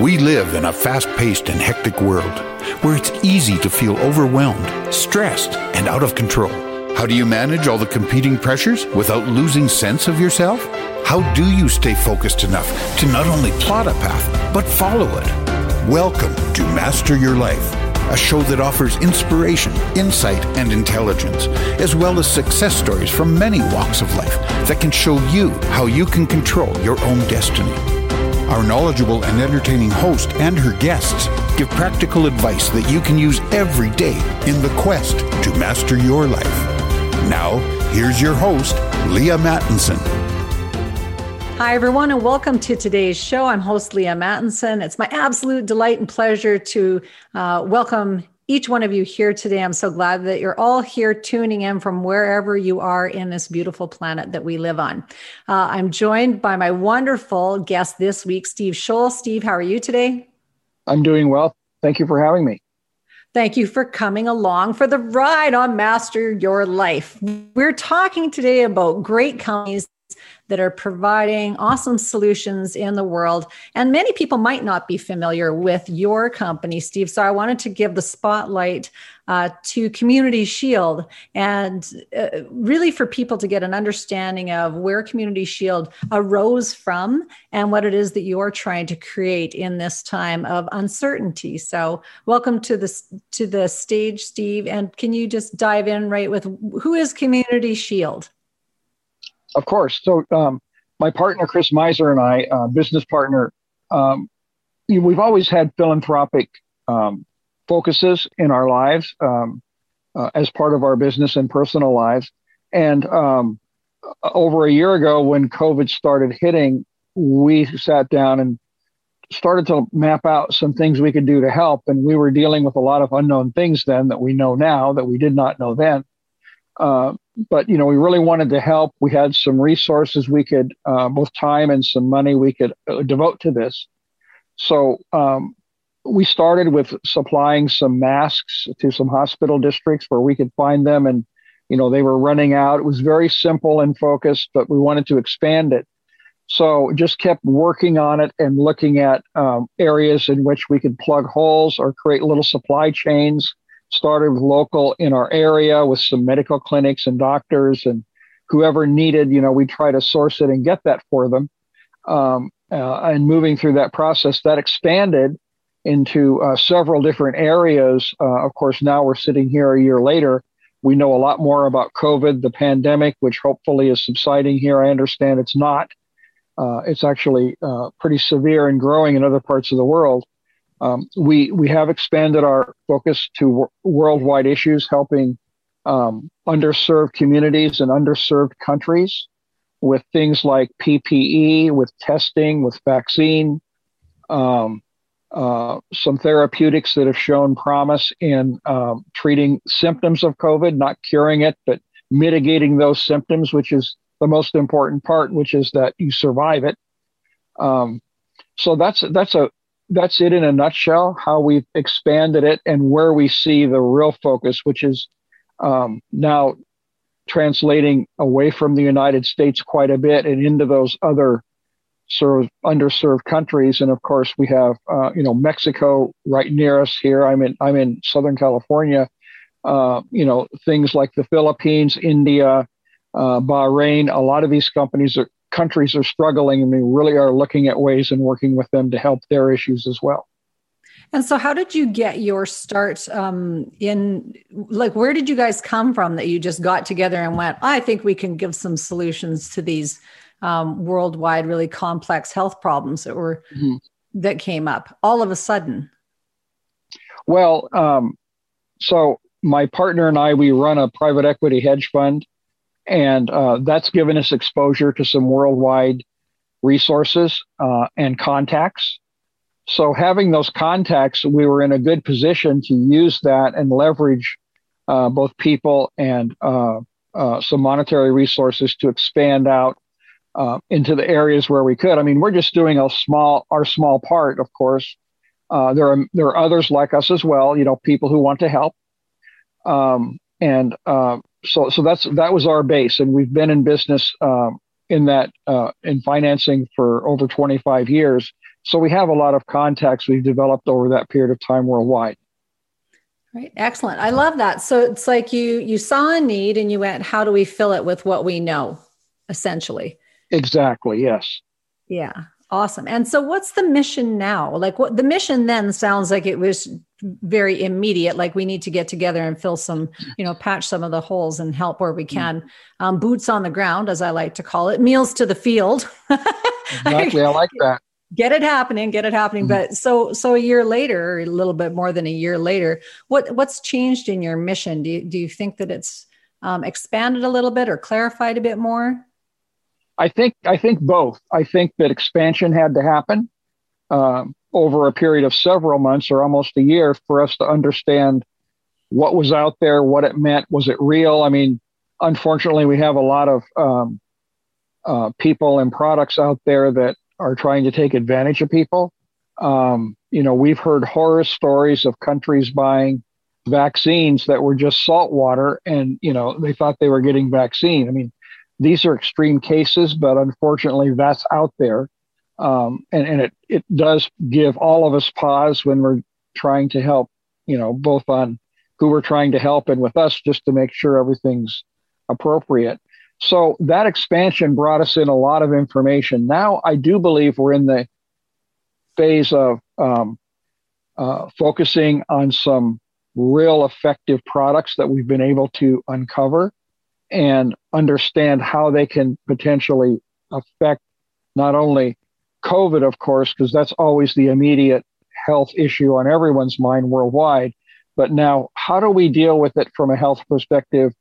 We live in a fast paced and hectic world where it's easy to feel overwhelmed, stressed, and out of control. How do you manage all the competing pressures without losing sense of yourself? How do you stay focused enough to not only plot a path, but follow it? Welcome to Master Your Life, a show that offers inspiration, insight, and intelligence, as well as success stories from many walks of life that can show you how you can control your own destiny. Our knowledgeable and entertaining host and her guests give practical advice that you can use every day in the quest to master your life. Now, here's your host, Leaha Mattinson. Hi, everyone, and welcome to today's show. I'm host Leaha Mattinson. It's my absolute delight and pleasure to uh, welcome each one of you here today. I'm so glad that you're all here tuning in from wherever you are in this beautiful planet that we live on. Uh, I'm joined by my wonderful guest this week, Steve Scholl. Steve, how are you today? I'm doing well. Thank you for having me. Thank you for coming along for the ride on Master Your Life. We're talking today about great companies that are providing awesome solutions in the world. And many people might not be familiar with your company, Steve. So I wanted to give the spotlight uh, to Community Shield and uh, really for people to get an understanding of where Community Shield arose from and what it is that you're trying to create in this time of uncertainty. So welcome to the, to the stage, Steve. And can you just dive in right with who is Community Shield? Of course. So um, my partner Chris Miser and I, uh, business partner, um, we've always had philanthropic um, focuses in our lives um, uh, as part of our business and personal lives. And um, over a year ago, when COVID started hitting, we sat down and started to map out some things we could do to help. And we were dealing with a lot of unknown things then that we know now that we did not know then. Uh, but you know, we really wanted to help. We had some resources we could, uh, both time and some money we could uh, devote to this. So um, we started with supplying some masks to some hospital districts where we could find them, and you know, they were running out. It was very simple and focused, but we wanted to expand it. So just kept working on it and looking at um, areas in which we could plug holes or create little supply chains started with local in our area with some medical clinics and doctors and whoever needed, you know, we try to source it and get that for them. Um, uh, and moving through that process, that expanded into uh, several different areas. Uh, of course, now we're sitting here a year later. We know a lot more about COVID, the pandemic, which hopefully is subsiding here. I understand it's not. Uh, it's actually uh, pretty severe and growing in other parts of the world. Um, we we have expanded our focus to w- worldwide issues, helping um, underserved communities and underserved countries with things like PPE, with testing, with vaccine, um, uh, some therapeutics that have shown promise in um, treating symptoms of COVID, not curing it, but mitigating those symptoms, which is the most important part, which is that you survive it. Um, so that's that's a that's it in a nutshell, how we've expanded it and where we see the real focus, which is um, now translating away from the United States quite a bit and into those other sort of underserved countries. And of course, we have uh, you know Mexico right near us here. I'm in I'm in Southern California. Uh, you know things like the Philippines, India, uh, Bahrain. A lot of these companies are countries are struggling and we really are looking at ways and working with them to help their issues as well. And so, how did you get your start um, in? Like, where did you guys come from that you just got together and went, I think we can give some solutions to these um, worldwide, really complex health problems that were mm-hmm. that came up all of a sudden? Well, um, so my partner and I, we run a private equity hedge fund and uh, that's given us exposure to some worldwide resources uh, and contacts. So, having those contacts, we were in a good position to use that and leverage uh, both people and uh, uh, some monetary resources to expand out uh, into the areas where we could. I mean, we're just doing a small, our small part, of course. there are there are others like us as well. You know, people who want to help. Um, and uh, so so that's that was our base, and we've been in business um, in that uh, in financing for over 25 years. So we have a lot of contacts we've developed over that period of time worldwide. Right. Excellent. I love that. So it's like you you saw a need and you went, how do we fill it with what we know, essentially? Exactly. Yes. Yeah. Awesome. And so what's the mission now? Like what the mission then sounds like it was very immediate like we need to get together and fill some you know patch some of the holes and help where we mm. can um, boots on the ground as i like to call it meals to the field exactly i like that get it happening get it happening mm-hmm. but so so a year later a little bit more than a year later what what's changed in your mission do you, do you think that it's um, expanded a little bit or clarified a bit more i think i think both i think that expansion had to happen um, over a period of several months or almost a year for us to understand what was out there, what it meant, was it real? I mean, unfortunately, we have a lot of um, uh, people and products out there that are trying to take advantage of people. Um, you know, we've heard horror stories of countries buying vaccines that were just salt water and, you know, they thought they were getting vaccine. I mean, these are extreme cases, but unfortunately, that's out there. Um, and, and it, it does give all of us pause when we're trying to help, you know, both on who we're trying to help and with us just to make sure everything's appropriate. So that expansion brought us in a lot of information. Now I do believe we're in the phase of um, uh, focusing on some real effective products that we've been able to uncover and understand how they can potentially affect not only COVID, of course, because that's always the immediate health issue on everyone's mind worldwide. But now, how do we deal with it from a health perspective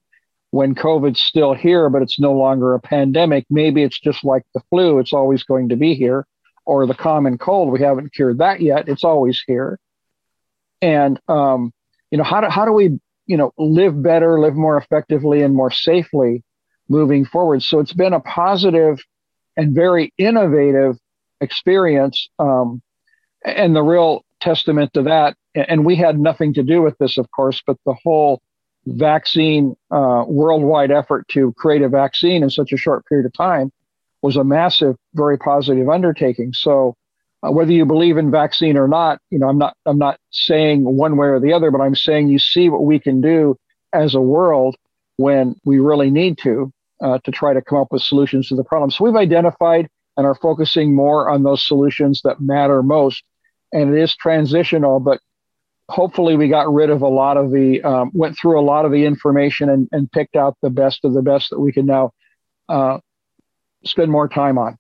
when COVID's still here, but it's no longer a pandemic? Maybe it's just like the flu, it's always going to be here, or the common cold. We haven't cured that yet, it's always here. And, um, you know, how do, how do we, you know, live better, live more effectively, and more safely moving forward? So it's been a positive and very innovative experience. Um, and the real testament to that, and we had nothing to do with this, of course, but the whole vaccine uh, worldwide effort to create a vaccine in such a short period of time was a massive, very positive undertaking. So, uh, whether you believe in vaccine or not, you know, I'm not, I'm not saying one way or the other, but I'm saying you see what we can do as a world when we really need to uh, to try to come up with solutions to the problem. So we've identified and are focusing more on those solutions that matter most. And it is transitional, but hopefully we got rid of a lot of the, um, went through a lot of the information and, and picked out the best of the best that we can now uh, spend more time on.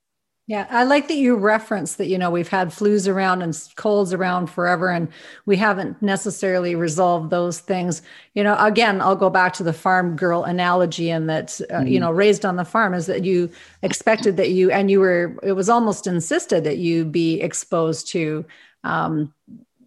Yeah, I like that you reference that, you know, we've had flus around and colds around forever, and we haven't necessarily resolved those things. You know, again, I'll go back to the farm girl analogy, and that, uh, mm-hmm. you know, raised on the farm is that you expected that you, and you were, it was almost insisted that you be exposed to um,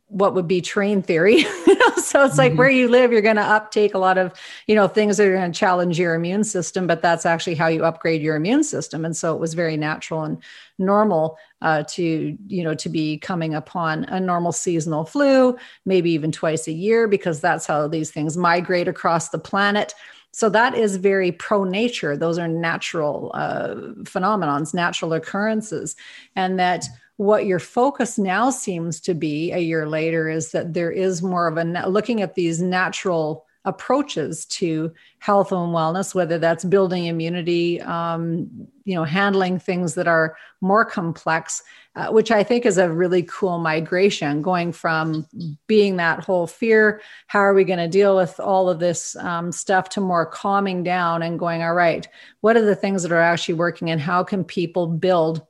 what would be terrain theory. so it's like mm-hmm. where you live, you're going to uptake a lot of, you know, things that are going to challenge your immune system, but that's actually how you upgrade your immune system. And so it was very natural and normal uh, to, you know, to be coming upon a normal seasonal flu, maybe even twice a year, because that's how these things migrate across the planet. So that is very pro nature. Those are natural uh, phenomenons, natural occurrences. And that, what your focus now seems to be a year later is that there is more of a looking at these natural approaches to health and wellness whether that's building immunity um, you know handling things that are more complex uh, which i think is a really cool migration going from being that whole fear how are we going to deal with all of this um, stuff to more calming down and going all right what are the things that are actually working and how can people build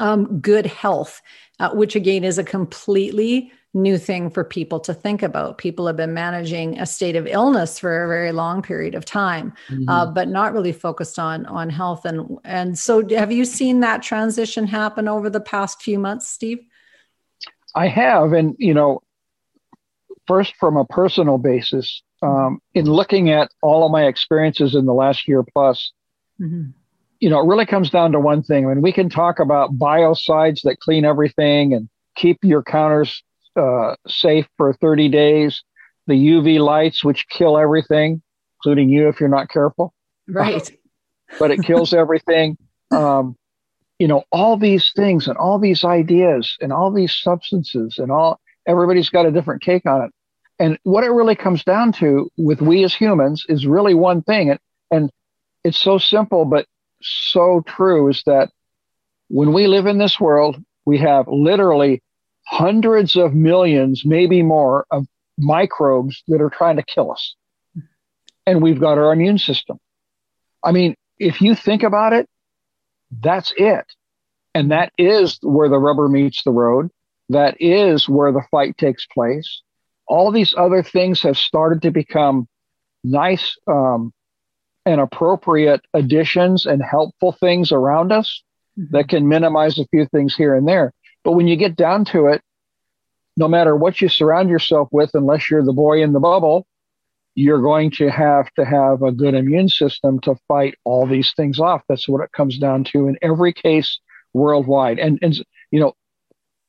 um, good health, uh, which again is a completely new thing for people to think about. People have been managing a state of illness for a very long period of time, mm-hmm. uh, but not really focused on on health. And and so, have you seen that transition happen over the past few months, Steve? I have, and you know, first from a personal basis, um, in looking at all of my experiences in the last year plus. Mm-hmm you know, it really comes down to one thing. I mean, we can talk about biocides that clean everything and keep your counters uh, safe for 30 days, the UV lights, which kill everything, including you if you're not careful. Right. but it kills everything. Um, you know, all these things and all these ideas and all these substances and all everybody's got a different cake on it. And what it really comes down to with we as humans is really one thing. And, and it's so simple, but so true is that when we live in this world, we have literally hundreds of millions, maybe more, of microbes that are trying to kill us. And we've got our immune system. I mean, if you think about it, that's it. And that is where the rubber meets the road. That is where the fight takes place. All these other things have started to become nice um, and appropriate additions and helpful things around us mm-hmm. that can minimize a few things here and there. But when you get down to it, no matter what you surround yourself with, unless you're the boy in the bubble, you're going to have to have a good immune system to fight all these things off. That's what it comes down to in every case worldwide. And, and you know,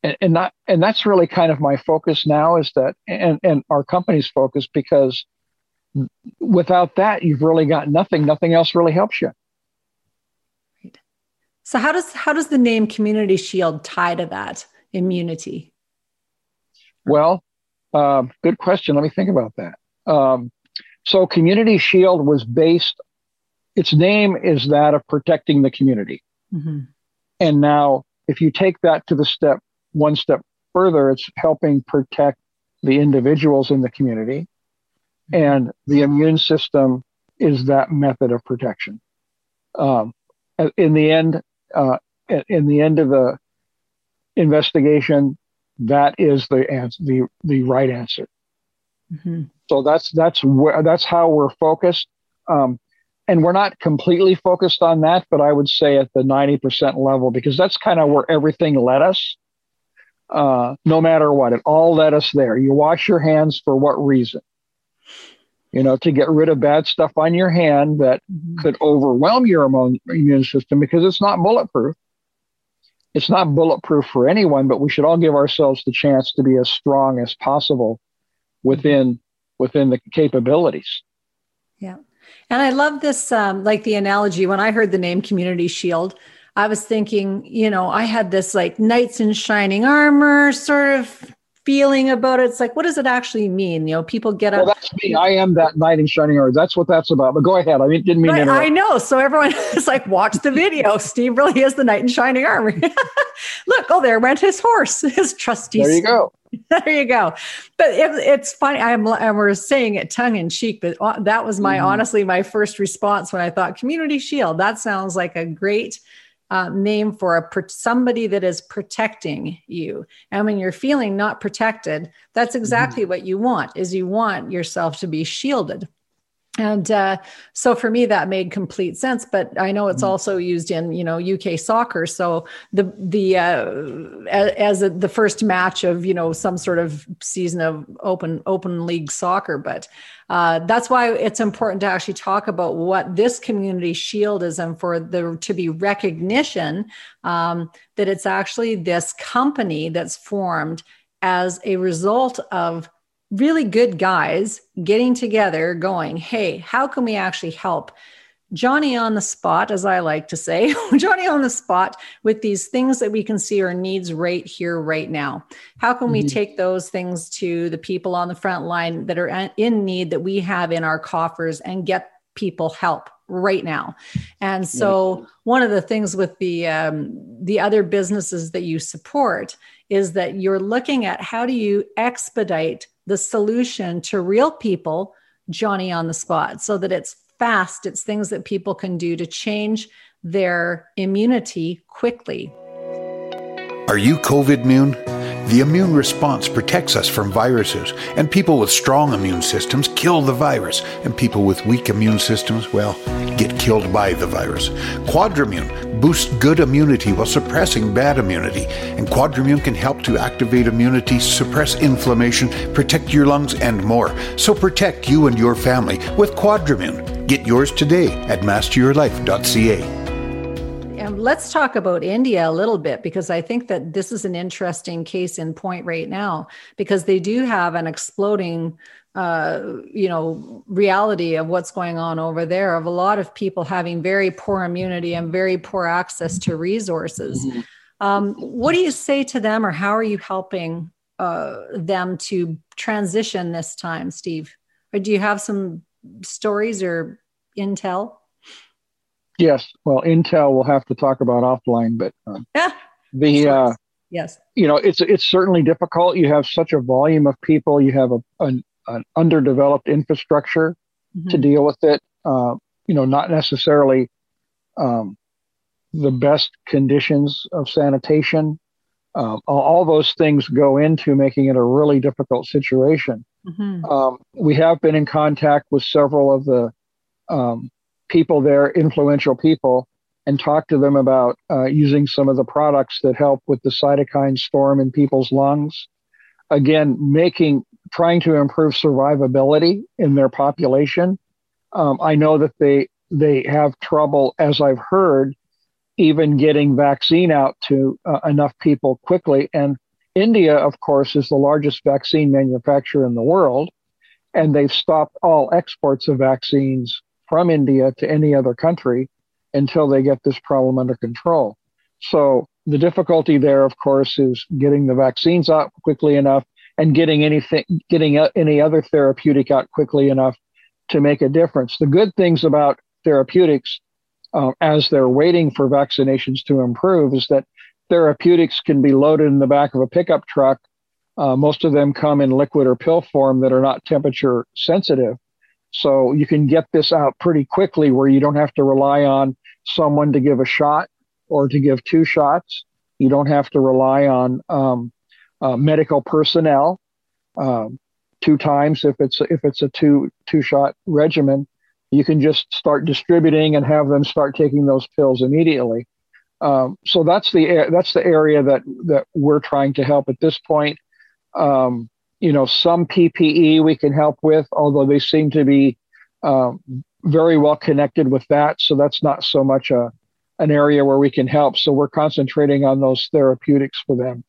and, and not, and that's really kind of my focus now is that, and, and our company's focus because without that, you've really got nothing. Nothing else really helps you. Right. So how does, how does the name Community Shield tie to that immunity? Well, uh, good question. Let me think about that. Um, so Community Shield was based, its name is that of protecting the community. Mm-hmm. And now, if you take that to the step, one step further, it's helping protect the individuals in the community. And the immune system is that method of protection. Um, in the end, uh, in the end of the investigation, that is the answer, the, the right answer. Mm-hmm. So that's that's where that's how we're focused. Um, and we're not completely focused on that, but I would say at the 90% level because that's kind of where everything led us. Uh, no matter what, it all led us there. You wash your hands for what reason? You know, to get rid of bad stuff on your hand that mm-hmm. could overwhelm your immune system because it's not bulletproof. It's not bulletproof for anyone, but we should all give ourselves the chance to be as strong as possible within within the capabilities. Yeah. And I love this, um, like the analogy when I heard the name Community Shield, I was thinking, you know, I had this like knights in shining armor sort of feeling about it. It's like, what does it actually mean? You know, people get up. Well, that's me. I am that knight in shining armor. That's what that's about. But go ahead. I didn't mean right, I know. So everyone is like, watch the video. Steve really is the knight in shining armor. Look, oh, there went his horse, his trusty. There you go. there you go. But it, it's funny. I'm, was saying it tongue in cheek, but uh, that was my mm-hmm. honestly my first response when I thought Community Shield. That sounds like a great uh, name for a somebody that is protecting you. And when you're feeling not protected, that's mm-hmm. exactly mm-hmm. what you want. Is you want yourself to be shielded and uh, so for me that made complete sense but i know it's mm-hmm. also used in you know uk soccer so the the uh, as a, the first match of you know some sort of season of open open league soccer but uh, that's why it's important to actually talk about what this community shield is and for there to be recognition um, that it's actually this company that's formed as a result of really good guys getting together, going, hey, how can we actually help? Johnny on the spot, as I like to say, Johnny on the spot with these things that we can see our needs right here, right now. How can mm-hmm. we take those things to the people on the front line that are in need that we have in our coffers and get people help right now? And so, yeah. one of the things with the um, the other businesses that you support is that you're looking at how do you expedite the solution to real people, Johnny on the spot, so that it's fast, it's things that people can do to change their immunity quickly. Are you COVID immune? The immune response protects us from viruses, and people with strong immune systems kill the virus, and people with weak immune systems, well, get killed by the virus. Quadrimune boosts good immunity while suppressing bad immunity, and Quadrimune can help to activate immunity, suppress inflammation, protect your lungs, and more. So protect you and your family with Quadrimune. Get yours today at masteryourlife.ca let's talk about India a little bit because I think that this is an interesting case in point right now because they do have an exploding uh, you know reality of what's going on over there of a lot of people having very poor immunity and very poor access to resources. Mm-hmm. um, what do you say to them or how are you helping uh, them to transition this time steve? Or do you have some stories or intel yes well intel we'll have to talk about offline but um, yeah. the uh, yes you know it's it's certainly difficult you have such a volume of people you have a, a an underdeveloped infrastructure mm-hmm. to deal with it. Uh, you know, not necessarily um, the best conditions of sanitation. Um, all, all, those things go into making it a really difficult situation. Mm-hmm. Um, we have been in contact with several of the um, people there, influential people, and talk to them about uh, using some of the products that help with the cytokine storm in people's lungs. Again, making trying to improve survivability in their population. Um, I know that they they have trouble, as I've heard, even getting vaccine out to uh, enough people quickly. And India, of course, is the largest vaccine manufacturer in the world, and they've stopped all exports of vaccines from India to any other country until they get this problem under control. So the difficulty there, of course, is getting the vaccines out quickly enough and getting anything, getting any other therapeutic out quickly enough to make a difference. The good things about therapeutics, uh, as they're waiting for vaccinations to improve, is that therapeutics can be loaded in the back of a pickup truck. Uh, most of them come in liquid or pill form that are not temperature sensitive. So you can get this out pretty quickly where you don't have to rely on someone to give a shot or to give two shots. You don't have to rely on um, uh, medical personnel um, two times if it's if it's a two two shot regimen. You can just start distributing and have them start taking those pills immediately. Um, so that's the that's the area that that we're trying to help at this point. Um, you know, some PPE we can help with, although they seem to be um, very well connected with that. So that's not so much a an area where we can help. So we're concentrating on those therapeutics for them.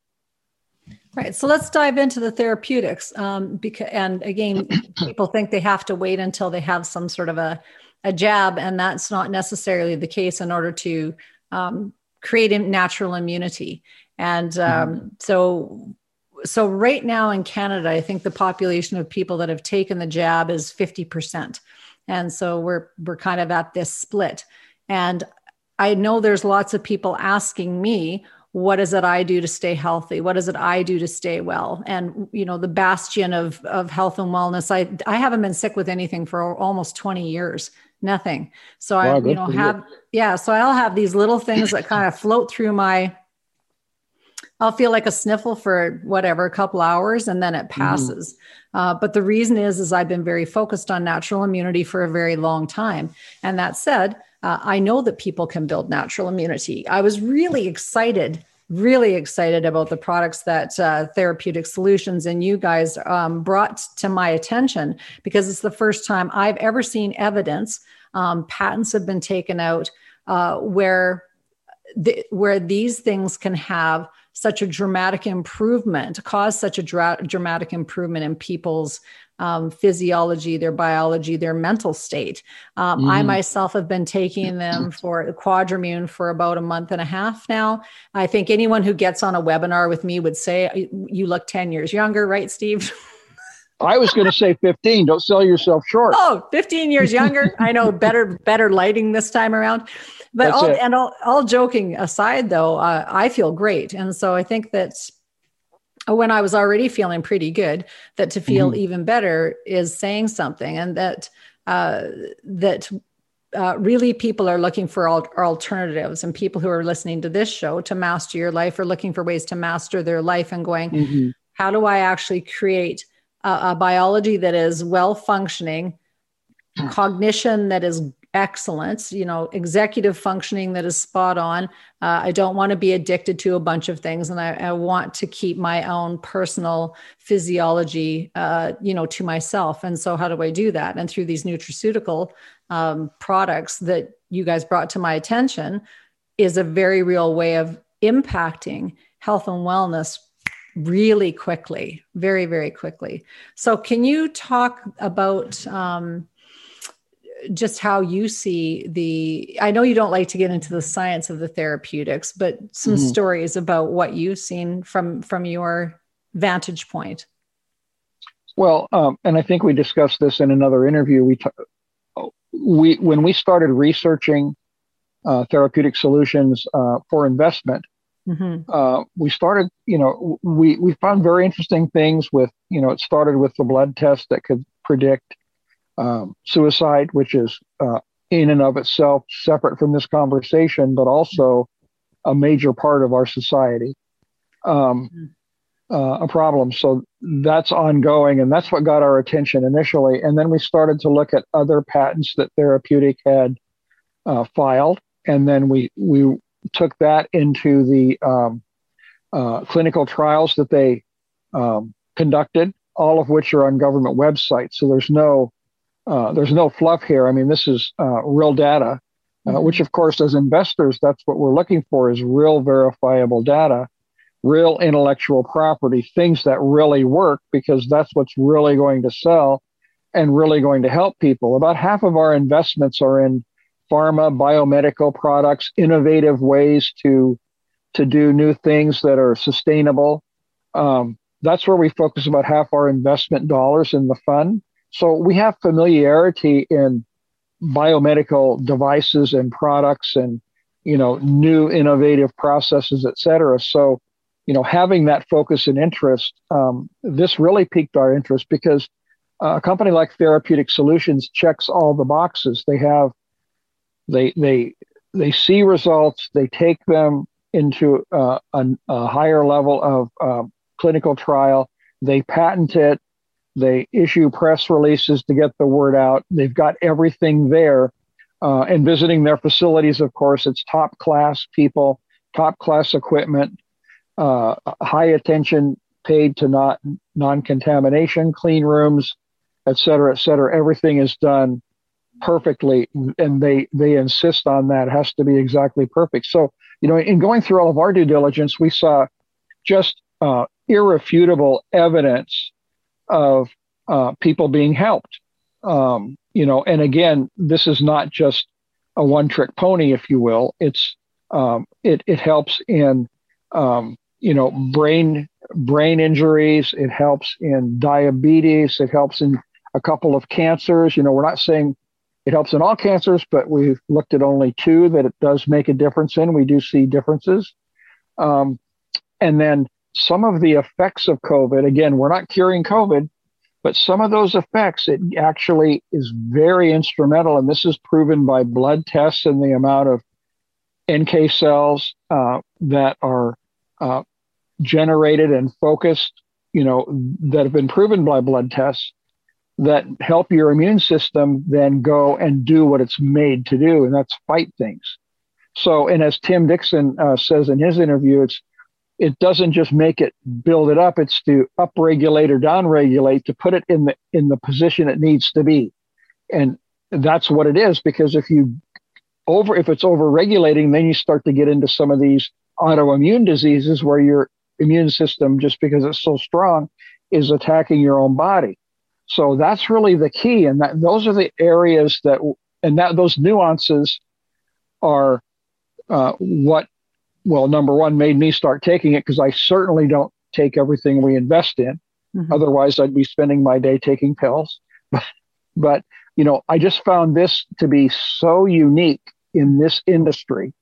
Right. So let's dive into the therapeutics. Um, because, and again, people think they have to wait until they have some sort of a, a jab, and that's not necessarily the case in order to um, create natural immunity. And um, mm-hmm. so, so right now in Canada, I think the population of people that have taken the jab is fifty percent, and so we're we're kind of at this split. And I know there's lots of people asking me, what is it I do to stay healthy? What is it I do to stay well? And you know, the bastion of of health and wellness. I I haven't been sick with anything for almost 20 years. Nothing. So wow, I, you know, have you. yeah. So I'll have these little things that kind of float through my. I'll feel like a sniffle for whatever a couple hours, and then it mm-hmm. passes. Mm-hmm. Uh, but the reason is, is I've been very focused on natural immunity for a very long time. And that said, uh, I know that people can build natural immunity. I was really excited, really excited about the products that uh, Therapeutic Solutions and you guys um, brought to my attention because it's the first time I've ever seen evidence. Um, patents have been taken out uh, where the, where these things can have such a dramatic improvement, caused such a dra- dramatic improvement in people's um, physiology, their biology, their mental state. Um, mm. I myself have been taking them for Quadrimune for about a month and a half now. I think anyone who gets on a webinar with me would say, You look 10 years younger, right, Steve? I was going to say 15. Don't sell yourself short. Oh, 15 years younger. I know better better lighting this time around. But all, and all, all joking aside, though, uh, I feel great. And so I think that when I was already feeling pretty good, that to feel mm-hmm. even better is saying something, and that uh, that uh, really people are looking for al- alternatives, and people who are listening to this show to master your life are looking for ways to master their life and going, mm-hmm. how do I actually create a, a biology that is well functioning, cognition that is excellence, you know, executive functioning that is spot on. Uh, I don't want to be addicted to a bunch of things, and I, I want to keep my own personal physiology, uh, you know, to myself. And so, how do I do that? And through these nutraceutical um, products that you guys brought to my attention, is a very real way of impacting health and wellness really quickly, very, very quickly. So, can you talk about um, just how you see the? I know you don't like to get into the science of the therapeutics, but some mm-hmm. stories about what you've seen from from your vantage point. Well, um, and I think we discussed this in another interview. We t- we when we started researching uh, therapeutic solutions uh, for investment, mm-hmm. uh, we started. You know, we we found very interesting things with. You know, it started with the blood test that could predict um, suicide, which is uh, in and of itself separate from this conversation, but also a major part of our society. Um, mm-hmm uh, a problem. So that's ongoing, and that's what got our attention initially. And then we started to look at other patents that Therapeutic had uh, filed, and then we we took that into the um, uh, clinical trials that they um, conducted, all of which are on government websites. So there's no uh, there's no fluff here. I mean, this is uh, real data. Uh, mm-hmm. which of course as investors that's what we're looking for is real verifiable data real intellectual property, things that really work, because that's what's really going to sell and really going to help people. About half of our investments are in pharma, biomedical products, innovative ways to to do new things that are sustainable. Um, that's where we focus about half our investment dollars in the fund. So we have familiarity in biomedical devices and products and you know new innovative processes, et cetera. So you know, having that focus and interest, um, this really piqued our interest because uh, a company like Therapeutic Solutions checks all the boxes. They have, they they they see results. They take them into uh, a, a, higher level of uh, clinical trial. They patent it. They issue press releases to get the word out. They've got everything there. Uh, and visiting their facilities, of course, it's top class people, top class equipment uh, high attention paid to not non-contamination, clean rooms, et cetera, et cetera. Everything is done perfectly, and they they insist on that. It has to be exactly perfect. So, you know, in going through all of our due diligence, we saw just uh, irrefutable evidence of uh, people being helped. Um, you know, and again, this is not just a one-trick pony, if you will. It's um, it it helps in um, you know, brain brain injuries. It helps in diabetes. It helps in a couple of cancers. You know, we're not saying it helps in all cancers, but we've looked at only two that it does make a difference in. We do see differences. Um, and then some of the effects of COVID, again, we're not curing COVID, but some of those effects, it actually is very instrumental. And this is proven by blood tests and the amount of NK cells uh, that are uh, generated and focused, you know, that have been proven by blood tests that help your immune system then go and do what it's made to do, and that's fight things. So, and as Tim Dixon uh, says in his interview, it's it doesn't just make it build it up; it's to upregulate or downregulate to put it in the in the position it needs to be, and that's what it is. Because if you over if it's over regulating, then you start to get into some of these autoimmune diseases where you're immune system, just because it's so strong, is attacking your own body. So that's really the key, and that those are the areas that, and that those nuances are uh, what, well, number one, made me start taking it because I certainly don't take everything we invest in. Mm-hmm. Otherwise, I'd be spending my day taking pills. But, but you know, I just found this to be so unique in this industry.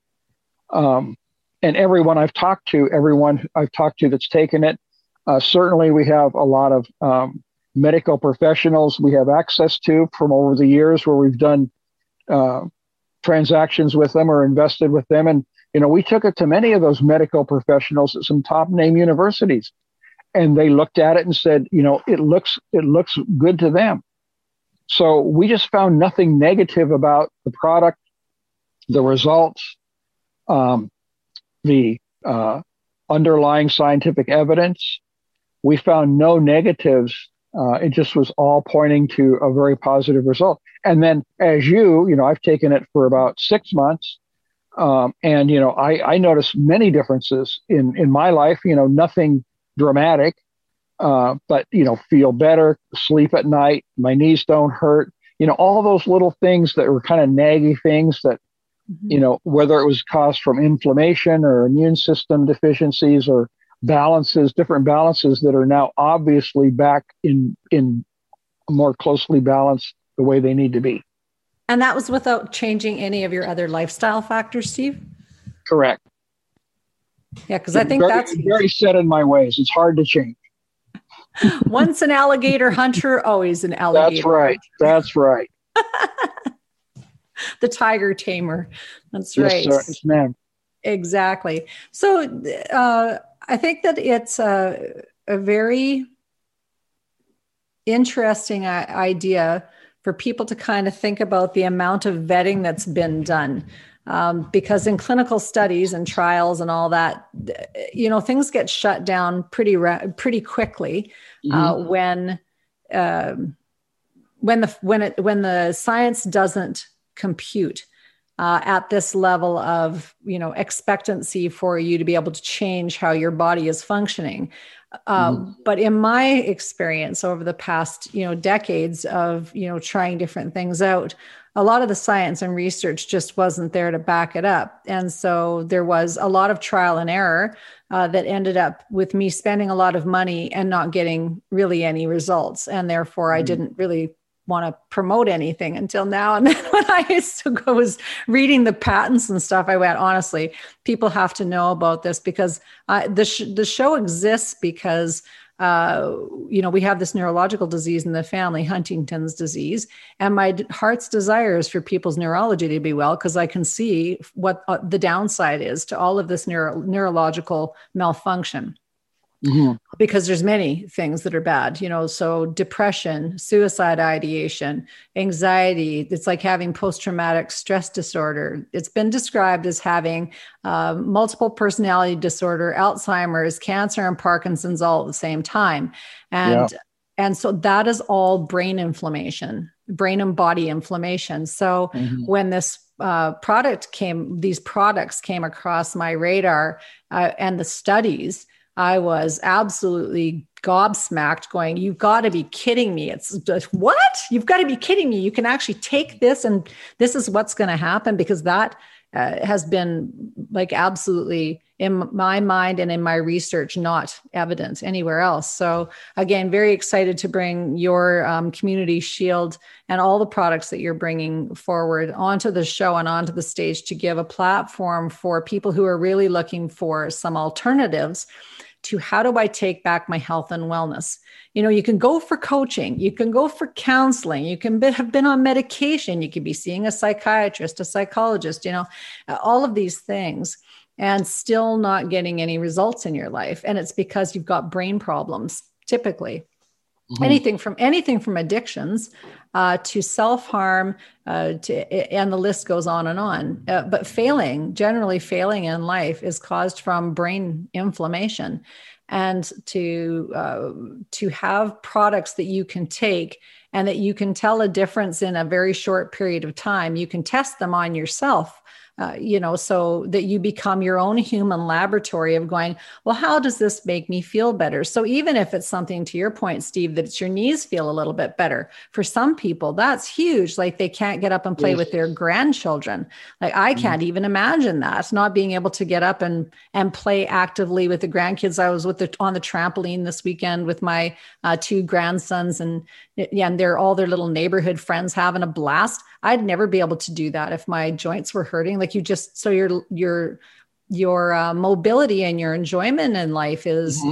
Um, and everyone I've talked to, everyone I've talked to that's taken it, uh, certainly we have a lot of um, medical professionals we have access to from over the years where we've done uh, transactions with them or invested with them. And, you know, we took it to many of those medical professionals at some top name universities. And they looked at it and said, you know, it looks it looks good to them. So we just found nothing negative about the product, the results. Um, the uh, underlying scientific evidence. We found no negatives. Uh, it just was all pointing to a very positive result. And then, as you, you know, I've taken it for about six months, um, and you know, I, I noticed many differences in in my life. You know, nothing dramatic, uh, but you know, feel better, sleep at night, my knees don't hurt. You know, all those little things that were kind of naggy things that, mm-hmm. you know, whether it was caused from inflammation or immune system deficiencies or balances, different balances that are now obviously back in in more closely balanced the way they need to be. And that was without changing any of your other lifestyle factors, Steve? Correct. Yeah, because I think very, that's very set in my ways. It's hard to change. Once an alligator hunter, always an alligator. That's right. That's right. the tiger tamer. That's yes, right. Sir. Yes, ma'am. Exactly. So uh, I think that it's a, a very interesting idea for people to kind of think about the amount of vetting that's been done. Um, because in clinical studies and trials and all that, you know, things get shut down pretty pretty quickly uh, mm-hmm. when um, when the when it when the science doesn't compute uh, at this level of you know expectancy for you to be able to change how your body is functioning. Uh, mm-hmm. But in my experience over the past, you know, decades of, you know, trying different things out, a lot of the science and research just wasn't there to back it up. And so there was a lot of trial and error uh, that ended up with me spending a lot of money and not getting really any results. And therefore, mm-hmm. I didn't really want to promote anything until now. And then when I still go, was reading the patents and stuff, I went, honestly, people have to know about this because uh, the, sh- the show exists because uh, you know, we have this neurological disease in the family, Huntington's disease, and my heart's desire is for people's neurology to be well because I can see what uh, the downside is to all of this neuro- neurological malfunction mm-hmm. because there's many things that are bad you know so depression suicide ideation anxiety it's like having post-traumatic stress disorder it's been described as having uh, multiple personality disorder alzheimer's cancer and parkinson's all at the same time and yeah. and so that is all brain inflammation brain and body inflammation so mm-hmm. when this uh, product came these products came across my radar uh, and the studies I was absolutely gobsmacked, going, You've got to be kidding me. It's just, what? You've got to be kidding me. You can actually take this, and this is what's going to happen because that uh, has been like absolutely in my mind and in my research not evident anywhere else so again very excited to bring your um, community shield and all the products that you're bringing forward onto the show and onto the stage to give a platform for people who are really looking for some alternatives to how do I take back my health and wellness? You know, you can go for coaching, you can go for counseling, you can be, have been on medication, you could be seeing a psychiatrist, a psychologist, you know, all of these things and still not getting any results in your life. And it's because you've got brain problems typically. Mm-hmm. anything from anything from addictions uh, to self-harm uh, to and the list goes on and on uh, but failing generally failing in life is caused from brain inflammation and to uh, to have products that you can take and that you can tell a difference in a very short period of time you can test them on yourself uh, you know, so that you become your own human laboratory of going, well, how does this make me feel better? So even if it's something to your point, Steve, that it's your knees feel a little bit better, for some people, that's huge. Like they can't get up and play yes. with their grandchildren. Like I mm-hmm. can't mm-hmm. even imagine that not being able to get up and and play actively with the grandkids. I was with the on the trampoline this weekend with my uh, two grandsons, and yeah, and they're all their little neighborhood friends having a blast. I'd never be able to do that if my joints were hurting like you just so your your your uh, mobility and your enjoyment in life is mm-hmm.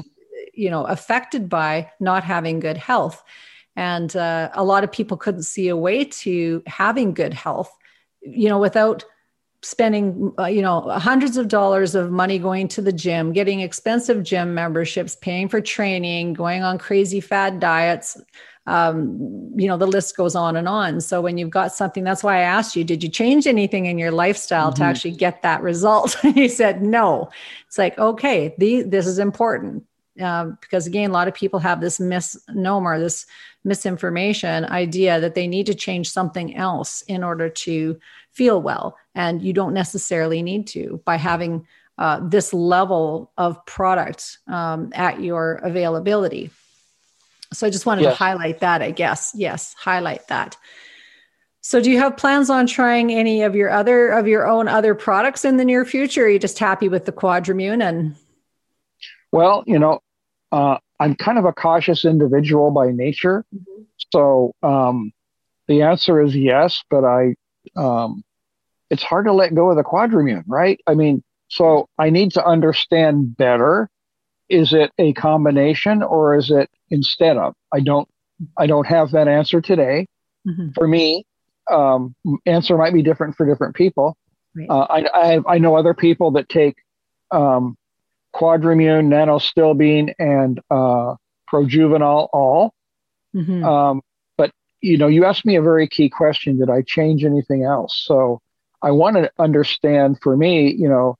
you know affected by not having good health and uh, a lot of people couldn't see a way to having good health you know without spending uh, you know hundreds of dollars of money going to the gym getting expensive gym memberships paying for training going on crazy fad diets um, you know, the list goes on and on. So when you've got something, that's why I asked you, did you change anything in your lifestyle mm-hmm. to actually get that result? and you said no. It's like, okay, the, this is important. Uh, because again, a lot of people have this misnomer, this misinformation idea that they need to change something else in order to feel well. And you don't necessarily need to by having uh, this level of product um, at your availability. So I just wanted yes. to highlight that, I guess. Yes, highlight that. So do you have plans on trying any of your other of your own other products in the near future? Or are you just happy with the Quadrimune and well, you know, uh, I'm kind of a cautious individual by nature. Mm-hmm. So um, the answer is yes, but I um, it's hard to let go of the Quadrimune, right? I mean, so I need to understand better. Is it a combination or is it instead of? I don't I don't have that answer today. Mm-hmm. For me, um, answer might be different for different people. Right. Uh, I, I, I know other people that take um, QuadraMune, Nanostilbene, and uh, Projuvenol all. Mm-hmm. Um, but you know, you asked me a very key question: Did I change anything else? So I want to understand. For me, you know,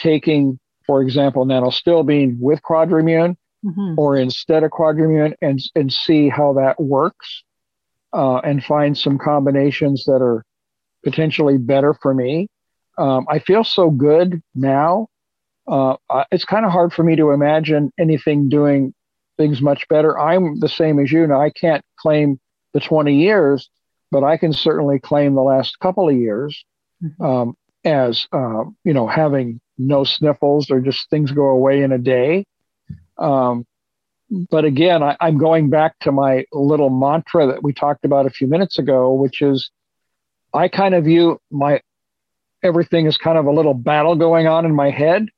taking, for example, Nanostilbene with QuadraMune, mm-hmm. or instead of QuadraMune, and and see how that works uh, and find some combinations that are potentially better for me. Um, I feel so good now. Uh, it's kind of hard for me to imagine anything doing things much better. I'm the same as you. Now, I can't claim the 20 years, but I can certainly claim the last couple of years mm-hmm. um, as, uh, you know, having no sniffles or just things go away in a day. Um, but again, I, I'm going back to my little mantra that we talked about a few minutes ago, which is I kind of view my everything as kind of a little battle going on in my head,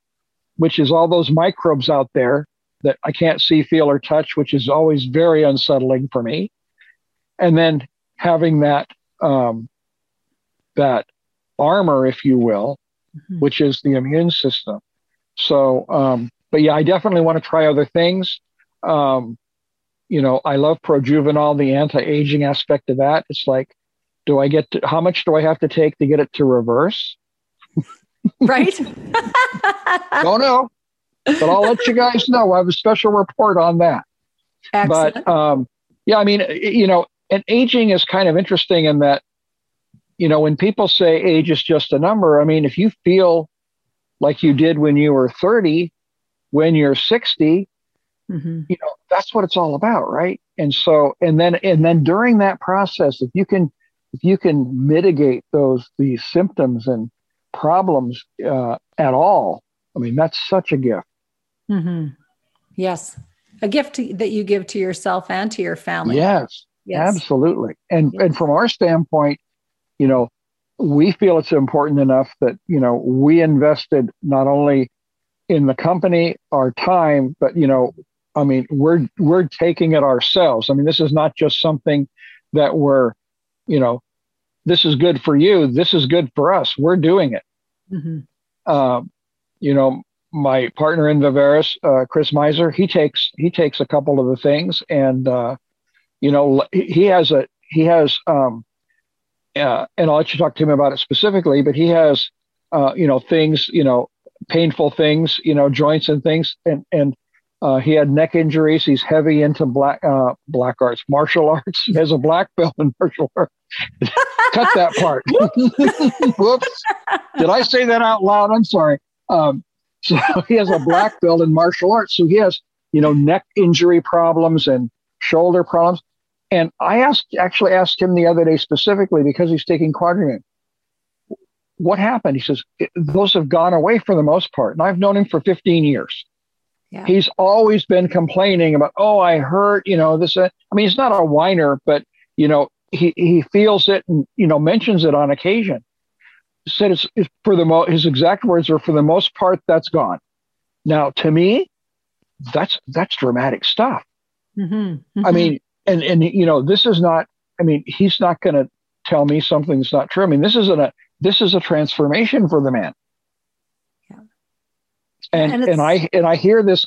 which is all those microbes out there that I can't see, feel, or touch, which is always very unsettling for me. And then having that um, that armor, if you will, mm-hmm. which is the immune system. So, um, but yeah, I definitely want to try other things. Um, you know, I love Projuvenol, the anti-aging aspect of that. It's like, do I get to, how much do I have to take to get it to reverse? Right. Don't know, but I'll let you guys know. I have a special report on that. Excellent. But um, yeah, I mean, you know, and aging is kind of interesting in that, you know, when people say age is just a number, I mean, if you feel like you did when you were 30, when you're 60, Mm-hmm. You know, that's what it's all about, right? And so, and then, and then during that process, if you can, if you can mitigate those these symptoms and problems uh, at all, I mean, that's such a gift. Mm-hmm. Yes, a gift to, that you give to yourself and to your family. Yes, yes. absolutely. And yes. and from our standpoint, you know, we feel it's important enough that you know we invested not only in the company our time but you know I mean, we're we're taking it ourselves. I mean, this is not just something that we're, you know, this is good for you. This is good for us. We're doing it. Mm-hmm. Uh, you know, my partner in Viveris, uh, Chris Miser, he takes he takes a couple of the things, and uh, you know, he has a he has, um, uh, and I'll let you talk to him about it specifically. But he has, uh, you know, things, you know, painful things, you know, joints and things, and and uh, he had neck injuries. He's heavy into black uh, black arts, martial arts. He has a black belt in martial arts. Cut that part. Whoops! Did I say that out loud? I'm sorry. Um, so he has a black belt in martial arts. So he has, you know, neck injury problems and shoulder problems. And I asked, actually asked him the other day specifically because he's taking QuadraMune. What happened? He says those have gone away for the most part, and I've known him for 15 years. Yeah. He's always been complaining about, oh, I hurt, you know, this. Uh, I mean, he's not a whiner, but you know, he he feels it and you know mentions it on occasion. Said it's, it's for the mo- his exact words are for the most part that's gone. Now, to me, that's that's dramatic stuff. Mm-hmm. Mm-hmm. I mean, and and you know, this is not. I mean, he's not going to tell me something's not true. I mean, this is a this is a transformation for the man and and, and I and I hear this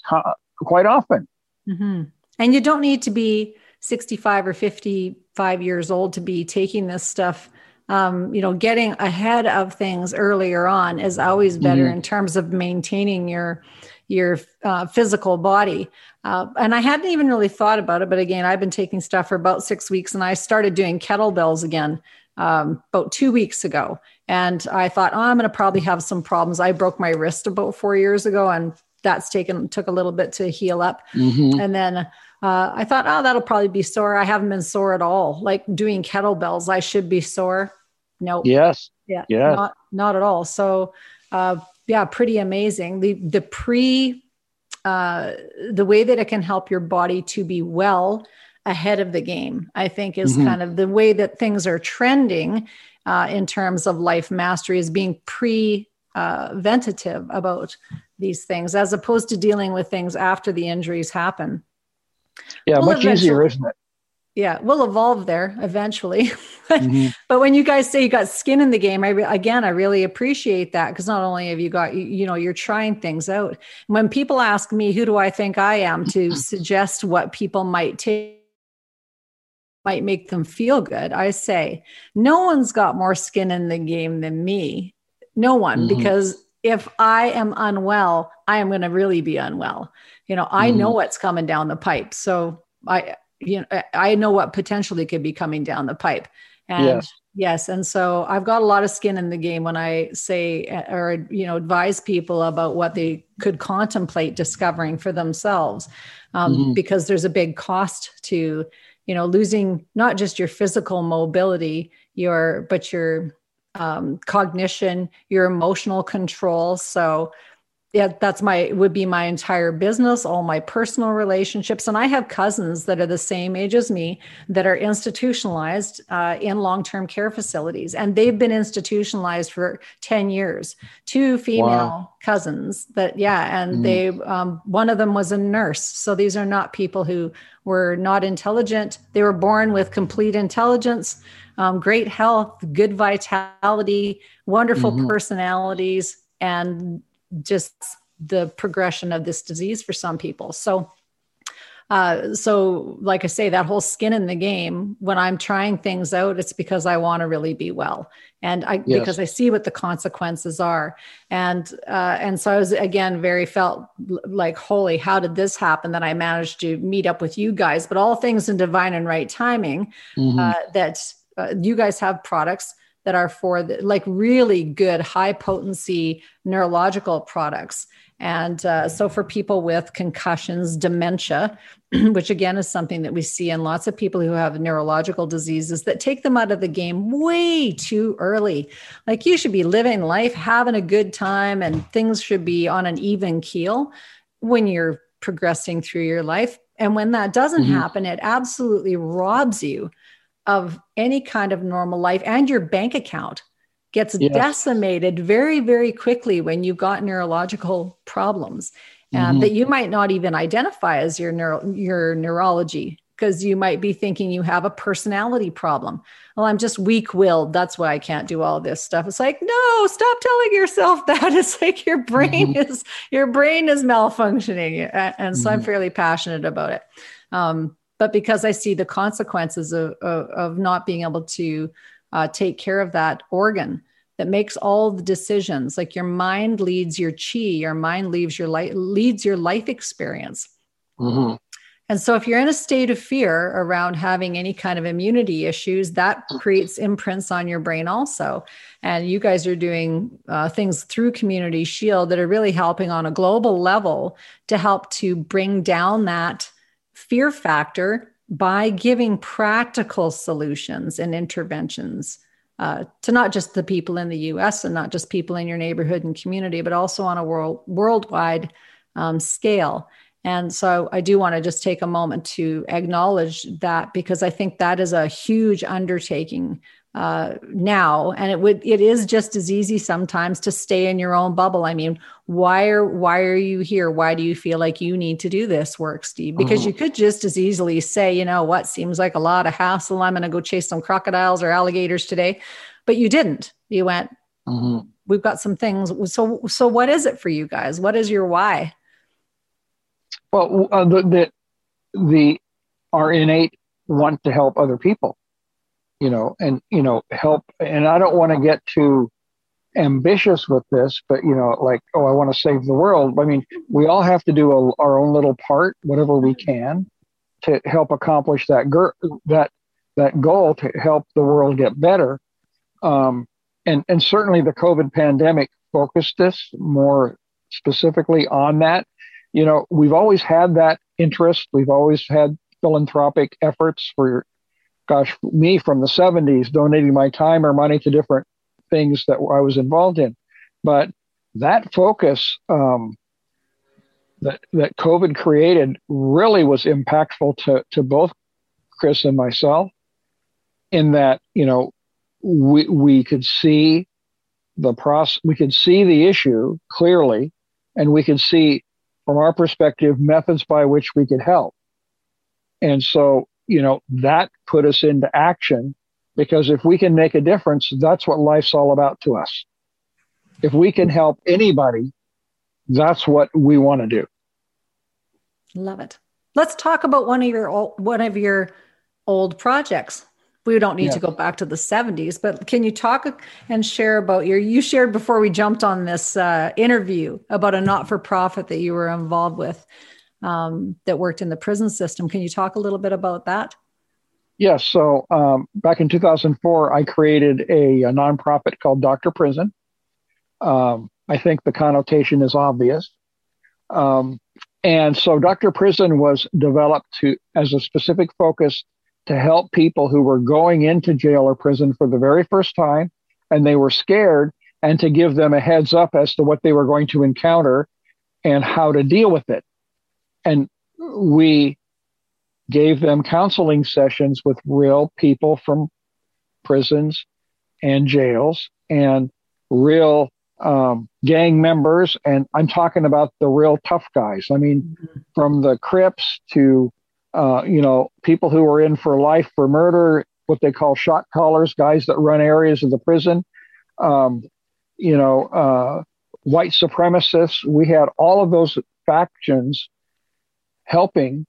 quite often. Mm-hmm. And you don't need to be 65 or 55 years old to be taking this stuff. Um, you know, getting ahead of things earlier on is always better mm-hmm. in terms of maintaining your your uh, physical body. Uh, and I hadn't even really thought about it, but again, I've been taking stuff for about six weeks, and I started doing kettlebells again um, about two weeks ago And I thought, oh, I'm going to probably have some problems. I broke my wrist about four years ago, and that's taken took a little bit to heal up. Mm-hmm. And then uh, I thought, oh, that'll probably be sore. I haven't been sore at all. Like doing kettlebells, I should be sore. No. Nope. Yes. Yeah. Yeah. Not not at all. So, uh, yeah, pretty amazing. The the pre, uh, the way that it can help your body to be well ahead of the game, I think, is mm-hmm. kind of the way that things are trending uh, in terms of life mastery is being pre uh, ventative about these things as opposed to dealing with things after the injuries happen. Yeah, we'll much easier, isn't it? Yeah, we'll evolve there eventually. mm-hmm. But when you guys say you got skin in the game, I re- again, I really appreciate that because not only have you got, you, you know, you're trying things out. When people ask me, who do I think I am to suggest what people might take might make them feel good. I say, no one's got more skin in the game than me. No one, mm-hmm. because if I am unwell, I am going to really be unwell. You know, I mm-hmm. know what's coming down the pipe. So I, you know, I know what potentially could be coming down the pipe. And yes. yes. And so I've got a lot of skin in the game when I say or, you know, advise people about what they could contemplate discovering for themselves. Um, mm-hmm. Because there's a big cost to you know losing not just your physical mobility your but your um, cognition your emotional control so yeah that's my would be my entire business all my personal relationships and i have cousins that are the same age as me that are institutionalized uh, in long-term care facilities and they've been institutionalized for 10 years two female wow. cousins that yeah and mm. they um, one of them was a nurse so these are not people who were not intelligent they were born with complete intelligence um, great health good vitality wonderful mm-hmm. personalities and just the progression of this disease for some people. So, uh, so like I say, that whole skin in the game. When I'm trying things out, it's because I want to really be well, and I yes. because I see what the consequences are, and uh, and so I was again very felt like, holy, how did this happen? That I managed to meet up with you guys, but all things in divine and right timing. Mm-hmm. Uh, that uh, you guys have products that are for the, like really good high potency neurological products. And uh, so for people with concussions dementia which again is something that we see in lots of people who have neurological diseases that take them out of the game way too early. Like you should be living life having a good time and things should be on an even keel when you're progressing through your life. And when that doesn't mm-hmm. happen it absolutely robs you of any kind of normal life and your bank account gets yes. decimated very very quickly when you've got neurological problems mm-hmm. that you might not even identify as your neuro, your neurology because you might be thinking you have a personality problem well i'm just weak-willed that's why i can't do all this stuff it's like no stop telling yourself that it's like your brain mm-hmm. is your brain is malfunctioning and so mm-hmm. i'm fairly passionate about it um, but because I see the consequences of, of, of not being able to uh, take care of that organ that makes all the decisions, like your mind leads your chi, your mind leads your life, leads your life experience. Mm-hmm. And so, if you're in a state of fear around having any kind of immunity issues, that creates imprints on your brain also. And you guys are doing uh, things through Community Shield that are really helping on a global level to help to bring down that fear factor by giving practical solutions and interventions uh, to not just the people in the US and not just people in your neighborhood and community, but also on a world worldwide um, scale. And so I do want to just take a moment to acknowledge that because I think that is a huge undertaking uh, now. And it would it is just as easy sometimes to stay in your own bubble. I mean why are why are you here? Why do you feel like you need to do this work steve? Because mm-hmm. you could just as easily say you know what seems like a lot of hassle. I'm going to go chase some crocodiles or alligators today. But you didn't. You went mm-hmm. we've got some things. So so what is it for you guys? What is your why? Well uh, the, the the our innate want to help other people you know, and, you know, help. And I don't want to get too ambitious with this, but, you know, like, oh, I want to save the world. I mean, we all have to do a, our own little part, whatever we can to help accomplish that, that, that goal to help the world get better. Um, and and certainly the COVID pandemic focused us more specifically on that. You know, we've always had that interest. We've always had philanthropic efforts for, gosh, me from the 70s, donating my time or money to different things that I was involved in. But that focus um, that that COVID created really was impactful to to both Chris and myself, in that you know we we could see the process, we could see the issue clearly, and we could see from our perspective methods by which we could help. And so you know that put us into action because if we can make a difference, that's what life's all about to us. If we can help anybody, that's what we want to do. Love it. Let's talk about one of your old, one of your old projects. We don't need yeah. to go back to the 70s, but can you talk and share about your you shared before we jumped on this uh, interview about a not-for-profit that you were involved with um, that worked in the prison system. Can you talk a little bit about that? Yes. So um, back in 2004, I created a, a nonprofit called Dr. Prison. Um, I think the connotation is obvious. Um, and so Dr. Prison was developed to as a specific focus to help people who were going into jail or prison for the very first time and they were scared and to give them a heads up as to what they were going to encounter and how to deal with it. And we gave them counseling sessions with real people from prisons and jails and real um, gang members, and I'm talking about the real tough guys. I mean, from the Crips to uh, you know people who are in for life for murder, what they call shot callers, guys that run areas of the prison. Um, you know, uh, white supremacists. We had all of those factions helping,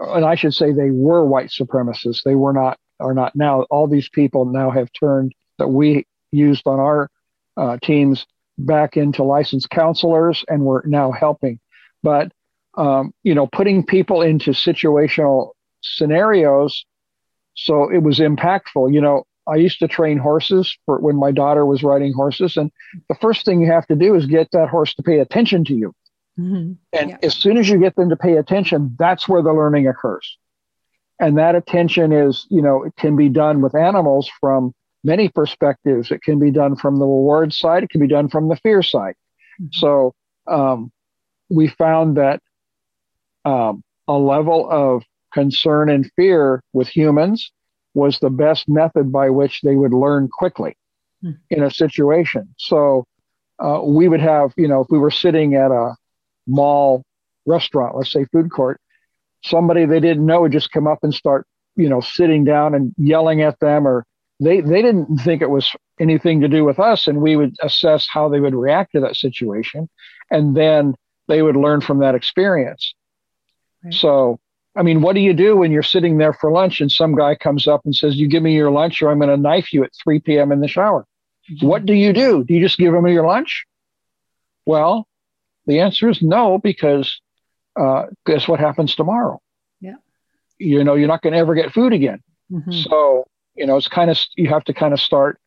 and I should say they were white supremacists. They were not are not now. All these people now have turned that we used on our uh, teams back into licensed counselors and we're now helping. But, um, you know, putting people into situational scenarios so it was impactful. You know, I used to train horses for when my daughter was riding horses. And the first thing you have to do is get that horse to pay attention to you. Mm-hmm. And yeah. as soon as you get them to pay attention, that's where the learning occurs. And that attention is, you know, it can be done with animals from many perspectives. It can be done from the reward side, it can be done from the fear side. Mm-hmm. So um, we found that um, a level of concern and fear with humans was the best method by which they would learn quickly mm-hmm. in a situation. So uh, we would have, you know, if we were sitting at a mall restaurant, let's say food court, somebody they didn't know would just come up and start, you know, sitting down and yelling at them or they they didn't think it was anything to do with us and we would assess how they would react to that situation and then they would learn from that experience right. so i mean what do you do when you're sitting there for lunch and some guy comes up and says you give me your lunch or i'm going to knife you at 3 p.m in the shower mm-hmm. what do you do do you just give him your lunch well the answer is no because uh, guess what happens tomorrow yeah you know you're not going to ever get food again mm-hmm. so you know, it's kind of you have to kind of start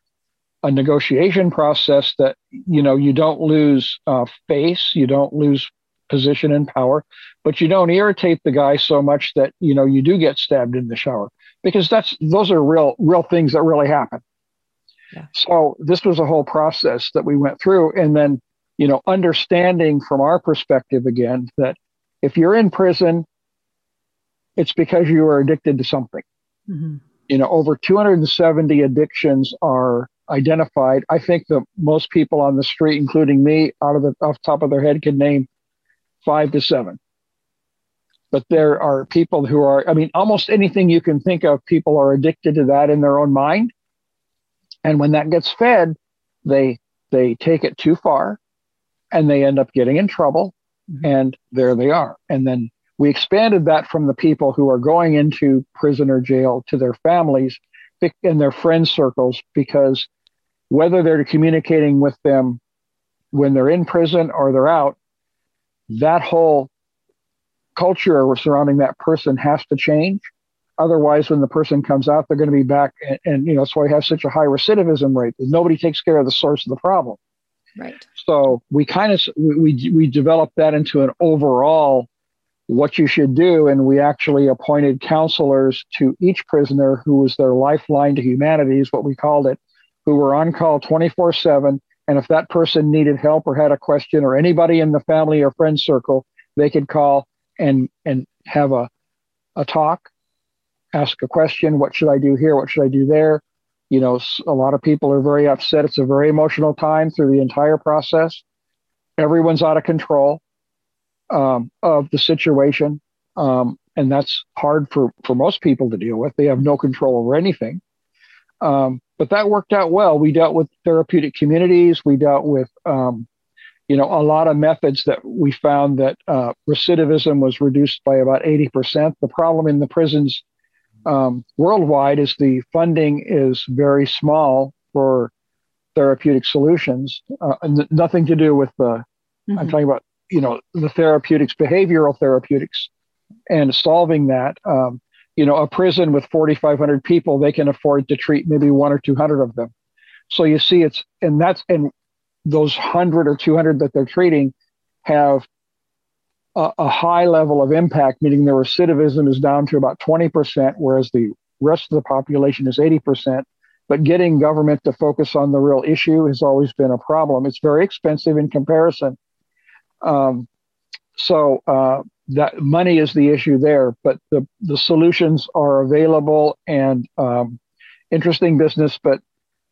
a negotiation process that you know you don't lose uh, face, you don't lose position and power, but you don't irritate the guy so much that you know you do get stabbed in the shower because that's those are real real things that really happen. Yeah. So this was a whole process that we went through, and then you know understanding from our perspective again that if you're in prison, it's because you are addicted to something. Mm-hmm you know, over 270 addictions are identified. I think that most people on the street, including me, out of the off the top of their head, can name five to seven. But there are people who are, I mean, almost anything you can think of, people are addicted to that in their own mind. And when that gets fed, they they take it too far and they end up getting in trouble. Mm-hmm. And there they are. And then we expanded that from the people who are going into prison or jail to their families and their friend circles because whether they're communicating with them when they're in prison or they're out, that whole culture surrounding that person has to change. Otherwise, when the person comes out, they're going to be back. And, and you know, that's why we have such a high recidivism rate. Nobody takes care of the source of the problem. Right. So we kind of we we developed that into an overall what you should do, and we actually appointed counselors to each prisoner who was their lifeline to humanity, is what we called it, who were on call 24 seven. And if that person needed help or had a question, or anybody in the family or friend circle, they could call and and have a a talk, ask a question. What should I do here? What should I do there? You know, a lot of people are very upset. It's a very emotional time through the entire process. Everyone's out of control um, of the situation. Um, and that's hard for, for most people to deal with. They have no control over anything. Um, but that worked out well. We dealt with therapeutic communities. We dealt with, um, you know, a lot of methods that we found that uh, recidivism was reduced by about 80%. The problem in the prisons um, worldwide is the funding is very small for therapeutic solutions. Uh, n- nothing to do with the, mm-hmm. I'm talking about, you know, the therapeutics, behavioral therapeutics, and solving that. Um, you know, a prison with 4,500 people, they can afford to treat maybe one or 200 of them. So you see, it's, and that's, and those 100 or 200 that they're treating have a, a high level of impact, meaning the recidivism is down to about 20%, whereas the rest of the population is 80%. But getting government to focus on the real issue has always been a problem. It's very expensive in comparison. Um, so uh, that money is the issue there, but the, the solutions are available and um, interesting business. But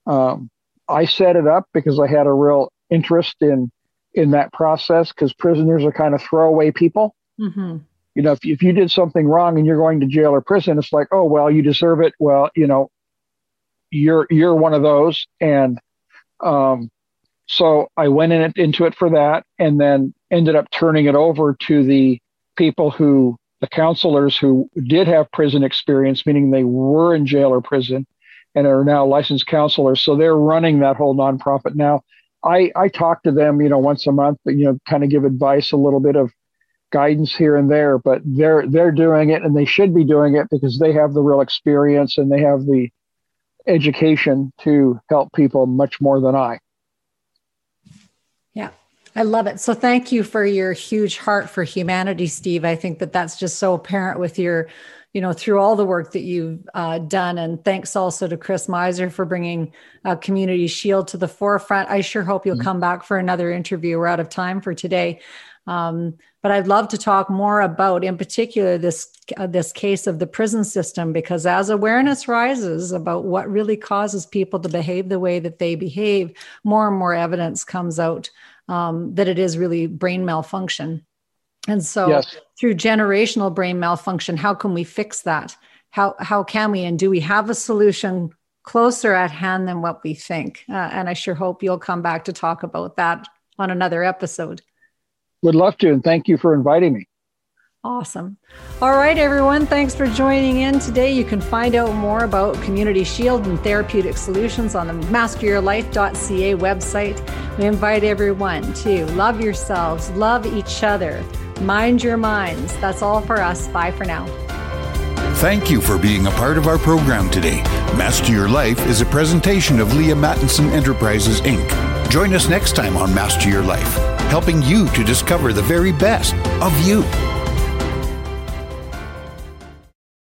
um, I set it up because I had a real interest in in that process because prisoners are kind of throwaway people. Mm-hmm. You know, if, if you did something wrong and you're going to jail or prison, it's like, oh well, you deserve it. Well, you know, you're you're one of those, and um, so I went in it, into it for that, and then ended up turning it over to the people who the counselors who did have prison experience, meaning they were in jail or prison, and are now licensed counselors. So they're running that whole nonprofit now. I, I talk to them, you know, once a month, you know, kind of give advice, a little bit of guidance here and there, but they're they're doing it and they should be doing it because they have the real experience and they have the education to help people much more than I. Yeah. I love it. So thank you for your huge heart for humanity, Steve. I think that that's just so apparent with your you know, through all the work that you've uh, done. And thanks also to Chris Miser for bringing uh, Community Shield to the forefront. I sure hope you'll mm-hmm. come back for another interview. We're out of time for today. Um, but I'd love to talk more about, in particular, this uh, this case of the prison system, because as awareness rises about what really causes people to behave the way that they behave, more and more evidence comes out um, that it is really brain malfunction. And so yes. through generational brain malfunction, how can we fix that? How, how can we, and do we have a solution closer at hand than what we think? Uh, and I sure hope you'll come back to talk about that on another episode. Would love to. And thank you for inviting me. Awesome. All right, everyone. Thanks for joining in today. You can find out more about Community Shield and therapeutic solutions on the masteryourlife.ca website. We invite everyone to love yourselves, love each other, Mind your minds. That's all for us. Bye for now. Thank you for being a part of our program today. Master Your Life is a presentation of Leaha Mattinson Enterprises, Inc. Join us next time on Master Your Life, helping you to discover the very best of you.